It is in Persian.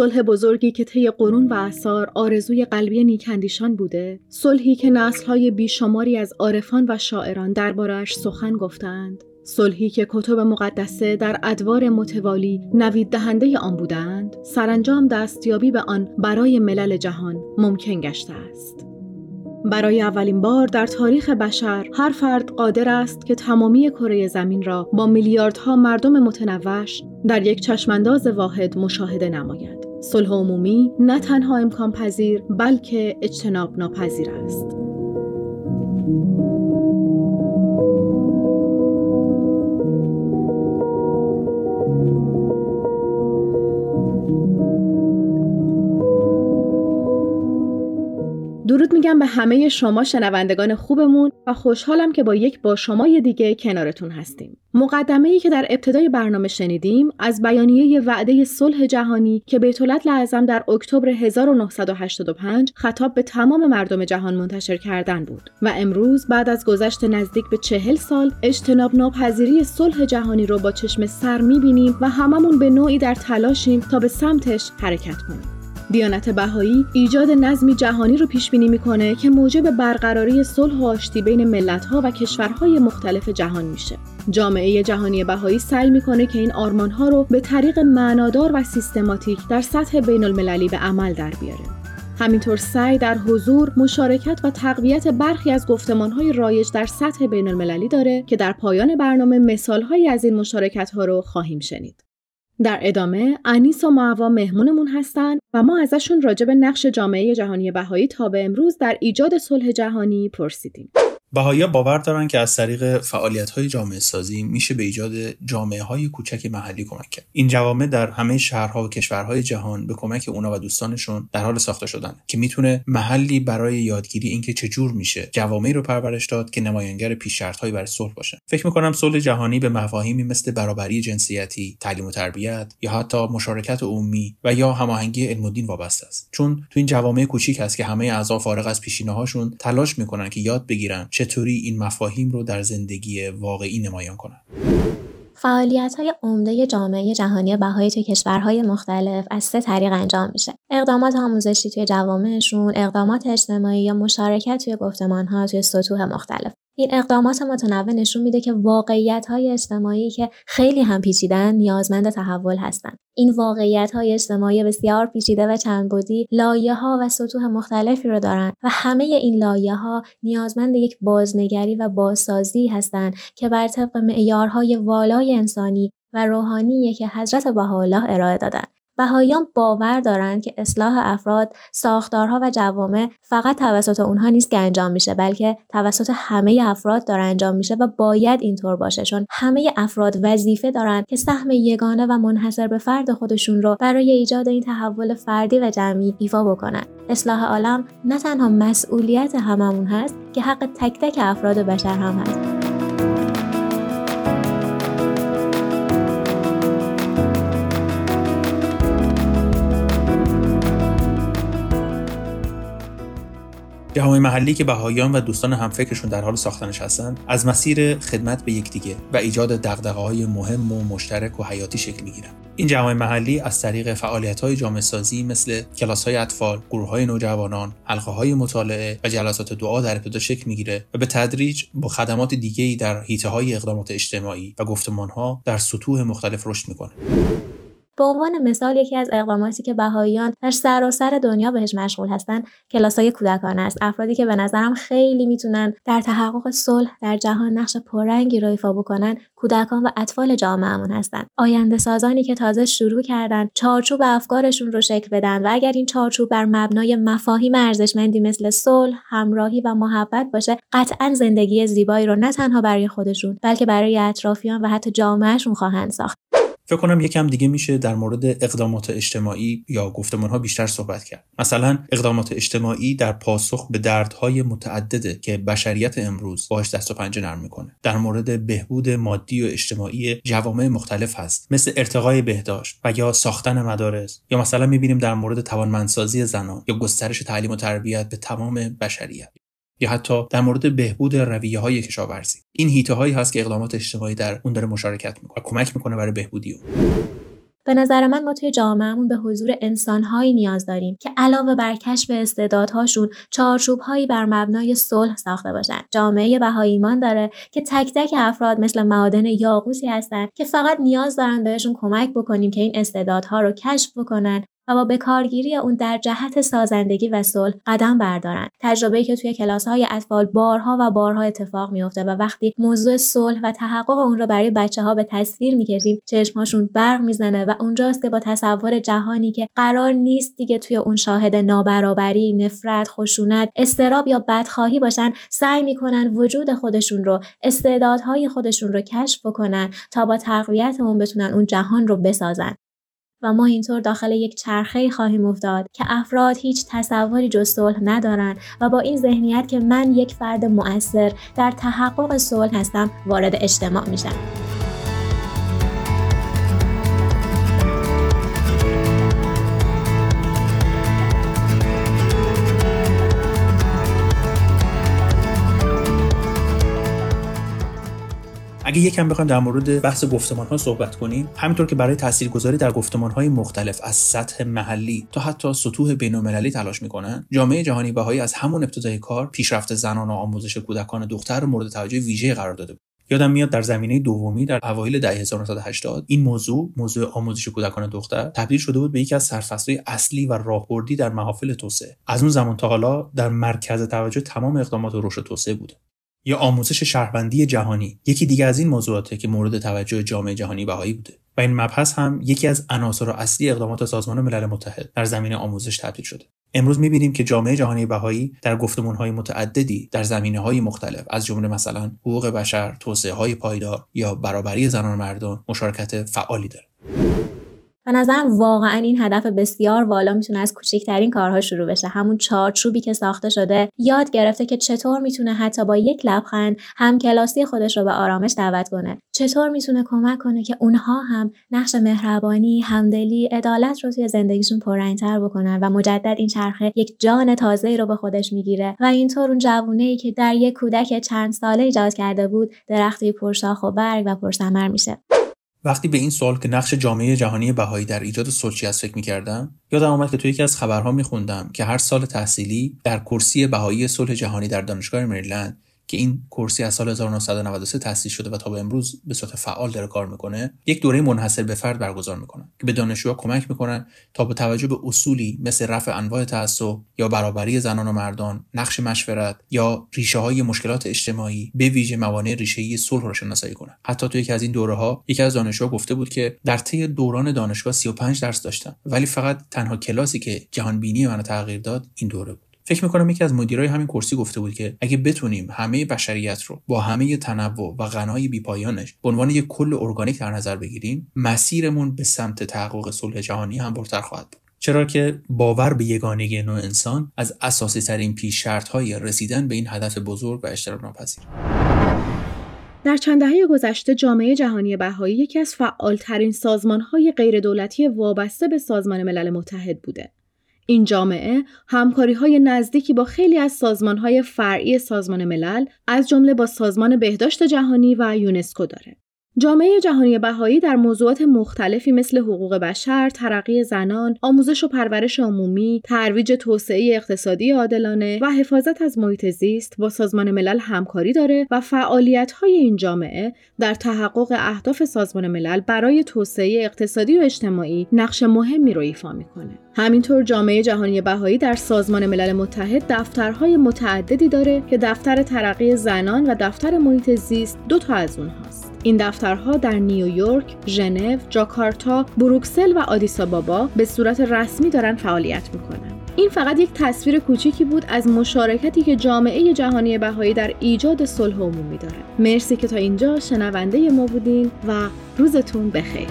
صلح بزرگی که طی قرون و اثار آرزوی قلبی نیکندیشان بوده صلحی که نسلهای بیشماری از عارفان و شاعران دربارهاش سخن گفتند صلحی که کتب مقدسه در ادوار متوالی نوید دهنده آن بودند سرانجام دستیابی به آن برای ملل جهان ممکن گشته است برای اولین بار در تاریخ بشر هر فرد قادر است که تمامی کره زمین را با میلیاردها مردم متنوش در یک چشمانداز واحد مشاهده نماید. صلح عمومی نه تنها امکان پذیر بلکه اجتناب ناپذیر است. درود میگم به همه شما شنوندگان خوبمون و خوشحالم که با یک با شمای دیگه کنارتون هستیم. مقدمه ای که در ابتدای برنامه شنیدیم از بیانیه وعده صلح جهانی که بیت لعظم در اکتبر 1985 خطاب به تمام مردم جهان منتشر کردن بود و امروز بعد از گذشت نزدیک به چهل سال اجتناب ناپذیری صلح جهانی رو با چشم سر می‌بینیم و هممون به نوعی در تلاشیم تا به سمتش حرکت کنیم. دیانت بهایی ایجاد نظمی جهانی رو پیش بینی می‌کنه که موجب برقراری صلح و آشتی بین ملت‌ها و کشورهای مختلف جهان میشه. جامعه جهانی بهایی سعی می‌کنه که این آرمانها رو به طریق معنادار و سیستماتیک در سطح بین المللی به عمل در بیاره. همینطور سعی در حضور، مشارکت و تقویت برخی از گفتمانهای رایج در سطح بین المللی داره که در پایان برنامه مثالهایی از این مشارکت ها رو خواهیم شنید. در ادامه انیس و معوا مهمونمون هستن و ما ازشون راجع به نقش جامعه جهانی بهایی تا به امروز در ایجاد صلح جهانی پرسیدیم. بهایی باور دارن که از طریق فعالیت های جامعه سازی میشه به ایجاد جامعه های کوچک محلی کمک کرد. این جوامع در همه شهرها و کشورهای جهان به کمک اونا و دوستانشون در حال ساخته شدن که می‌تونه محلی برای یادگیری اینکه چجور میشه جوامعی رو پرورش داد که نمایانگر پیشرفت‌هایی برای صلح باشه. فکر می‌کنم صلح جهانی به مفاهیمی مثل برابری جنسیتی تعلیم و تربیت یا حتی مشارکت عمومی و یا هماهنگی علم و دین وابسته است. چون تو این جوامع کوچیک است که همه اعضا فارغ از پیشینه‌هاشون تلاش می‌کنن که یاد بگیرن چطوری این مفاهیم رو در زندگی واقعی نمایان کنند. فعالیت های عمده جامعه جهانی بهایی توی کشورهای مختلف از سه طریق انجام میشه. اقدامات آموزشی توی جوامعشون، اقدامات اجتماعی یا مشارکت توی گفتمان ها توی سطوح مختلف. این اقدامات متنوع نشون میده که واقعیت های اجتماعی که خیلی هم پیچیدن نیازمند تحول هستند. این واقعیت های اجتماعی بسیار پیچیده و چند بودی لایه ها و سطوح مختلفی رو دارند و همه این لایه ها نیازمند یک بازنگری و بازسازی هستند که بر طبق معیارهای والای انسانی و روحانی که حضرت بهاءالله ارائه دادند بهاییان باور دارند که اصلاح افراد، ساختارها و جوامع فقط توسط اونها نیست که انجام میشه بلکه توسط همه افراد داره انجام میشه و باید اینطور باشه چون همه افراد وظیفه دارند که سهم یگانه و منحصر به فرد خودشون رو برای ایجاد این تحول فردی و جمعی ایفا بکنن. اصلاح عالم نه تنها مسئولیت هممون هست که حق تک تک افراد بشر هم هست. جوامع محلی که بهاییان و دوستان همفکرشون در حال ساختنش هستند از مسیر خدمت به یکدیگه و ایجاد دغدغه های مهم و مشترک و حیاتی شکل می‌گیرن این جوامع محلی از طریق فعالیت های جامعه سازی مثل کلاس های اطفال، گروه های نوجوانان، حلقه های مطالعه و جلسات دعا در ابتدا شکل می‌گیره و به تدریج با خدمات دیگه در حیطه های اقدامات اجتماعی و گفتمان ها در سطوح مختلف رشد می‌کنه. به عنوان مثال یکی از اقداماتی که بهاییان در سراسر دنیا بهش مشغول هستند کلاسای کودکان است. افرادی که به نظرم خیلی می‌تونن در تحقق صلح در جهان نقش پررنگی رو ایفا بکنن کودکان و اطفال جامعهمون هستند. آینده سازانی که تازه شروع کردن چارچوب افکارشون رو شکل بدن و اگر این چارچوب بر مبنای مفاهیم ارزشمندی مثل صلح همراهی و محبت باشه قطعا زندگی زیبایی رو نه تنها برای خودشون بلکه برای اطرافیان و حتی جامعهشون خواهند ساخت. فکر کنم یکم دیگه میشه در مورد اقدامات اجتماعی یا گفتمان ها بیشتر صحبت کرد. مثلا اقدامات اجتماعی در پاسخ به دردهای متعدده که بشریت امروز باش دست و پنجه نرم می‌کنه. در مورد بهبود مادی و اجتماعی جوامع مختلف هست. مثل ارتقای بهداشت و یا ساختن مدارس. یا مثلا می‌بینیم در مورد توانمندسازی زنان یا گسترش تعلیم و تربیت به تمام بشریت. یا حتی در مورد بهبود رویه های کشاورزی. این هیته هایی هست که اقدامات اجتماعی در اون داره مشارکت می‌کنه و کمک می‌کنه برای بهبودی اون. به نظر من ما توی جامعهمون به حضور انسانهایی نیاز داریم که علاوه بر کشف استعدادهاشون چارچوبهایی بر مبنای صلح ساخته باشن. جامعه بهایی ایمان داره که تک تک افراد مثل معادن یاقوتی هستند که فقط نیاز دارن بهشون کمک بکنیم که این استعدادها رو کشف بکنن و با بکارگیری اون در جهت سازندگی و صلح قدم بردارن تجربه که توی کلاس های اطفال بارها و بارها اتفاق میفته و وقتی موضوع صلح و تحقق اون رو برای بچه ها به تصویر می‌کشیم چشمهاشون برق می‌زنه و اونجاست که با تصور جهانی که قرار نیست دیگه توی اون شاهد نابرابری نفرت خشونت استراب یا بدخواهی باشن سعی می‌کنن وجود خودشون رو استعدادهای خودشون رو کشف بکنن تا با تقویت اون بتونن اون جهان رو بسازن. و ما اینطور داخل یک چرخه خواهیم افتاد که افراد هیچ تصوری جز صلح ندارند و با این ذهنیت که من یک فرد مؤثر در تحقق صلح هستم وارد اجتماع میشم. اگه یکم بخوایم در مورد بحث گفتمان ها صحبت کنیم همینطور که برای تاثیرگذاری در گفتمان های مختلف از سطح محلی تا حتی سطوح بین‌المللی تلاش می‌کنن جامعه جهانی بهایی از همون ابتدای کار پیشرفت زنان و آموزش کودکان دختر مورد توجه ویژه قرار داده بود. یادم میاد در زمینه دومی در اوایل دهه 1980 این موضوع موضوع آموزش کودکان دختر تبدیل شده بود به یکی از سرفصل‌های اصلی و راهبردی در محافل توسعه. از اون زمان تا حالا در مرکز توجه تمام اقدامات رشد توسعه بوده. یا آموزش شهروندی جهانی. یکی دیگه از این موضوعاته که مورد توجه جامعه جهانی بهایی بوده. و این مبحث هم یکی از عناصر اصلی اقدامات سازمان ملل متحد در زمینه آموزش تبدیل شده. امروز می‌بینیم که جامعه جهانی بهایی در گفتمانهای متعددی در زمینه های مختلف از جمله مثلا حقوق بشر، توسعه های پایدار یا برابری زنان و مردان مشارکت فعالی داره. به نظرم واقعا این هدف بسیار والا می‌تونه از کوچکترین کارها شروع بشه. همون چارچوبی که ساخته شده یاد گرفته که چطور می‌تونه حتی با یک لبخند هم کلاسی خودش رو به آرامش دعوت کنه. چطور می‌تونه کمک کنه که اونها هم نقش مهربانی همدلی عدالت رو توی زندگیشون پررنگتر بکنن و مجدد این چرخه یک جان تازه رو به خودش می‌گیره. و اینطور اون جوونه ای که در یک کودک چند ساله ایجاد کرده بود درختی پرشاخ و برگ و پرثمر میشه. وقتی به این سوال که نقش جامعه جهانی بهایی در ایجاد صلح از فکر می‌کردم یادم آمد که تو یکی از خبرها میخوندم که هر سال تحصیلی در کرسی بهایی صلح جهانی در دانشگاه مریلند که این کرسی از سال 1993 تأسیس شده و تا به امروز به صورت فعال داره کار می‌کنه یک دوره منحصر به فرد برگزار می‌کنن که به دانشجوها کمک می‌کنن تا با توجه به اصولی مثل رفع انواع تعصب یا برابری زنان و مردان نقش مشورت یا ریشه های مشکلات اجتماعی به ویژه موانع ریشه صلح را شناسایی کنن. حتی تو یکی از این دوره ها یکی از دانشجوها گفته بود که در طی دوران دانشگاه 35 درس داشتم ولی فقط تنها کلاسی که جهان بینی منو تغییر داد این دوره بود. فکر می‌کنم یکی از مدیرای همین کرسی گفته بود که اگه بتونیم همه بشریت رو با همه تنوع و غنای بیپایانش به عنوان یک کل ارگانیک در نظر بگیریم مسیرمون به سمت تحقق صلح جهانی هم برتر خواهد بود چرا که باور به یگانگی نوع انسان از اساسی ترین پیش شرط های رسیدن به این هدف بزرگ و اشتراک ناپذیر در چند دهه گذشته جامعه جهانی بهایی یکی از فعالترین سازمانهای غیردولتی وابسته به سازمان ملل متحد بوده. این جامعه همکاری های نزدیکی با خیلی از سازمان های فرعی سازمان ملل از جمله با سازمان بهداشت جهانی و یونسکو داره. جامعه جهانی بهایی در موضوعات مختلفی مثل حقوق بشر، ترقی زنان، آموزش و پرورش عمومی، ترویج توسعه اقتصادی عادلانه و حفاظت از محیط زیست با سازمان ملل همکاری داره و فعالیت‌های این جامعه در تحقق اهداف سازمان ملل برای توسعه اقتصادی و اجتماعی نقش مهمی رو ایفا می‌کنه. همینطور جامعه جهانی بهایی در سازمان ملل متحد دفترهای متعددی داره که دفتر ترقی زنان و دفتر محیط زیست دو تا از اونهاست. این دفترها در نیویورک، ژنو، جاکارتا، بروکسل و آدیسابابا به صورت رسمی دارن فعالیت می‌کنن. این فقط یک تصویر کوچیکی بود از مشارکتی که جامعه جهانی بهایی در ایجاد صلح عمومی داره. مرسی که تا اینجا شنونده ما بودین و روزتون بخیر.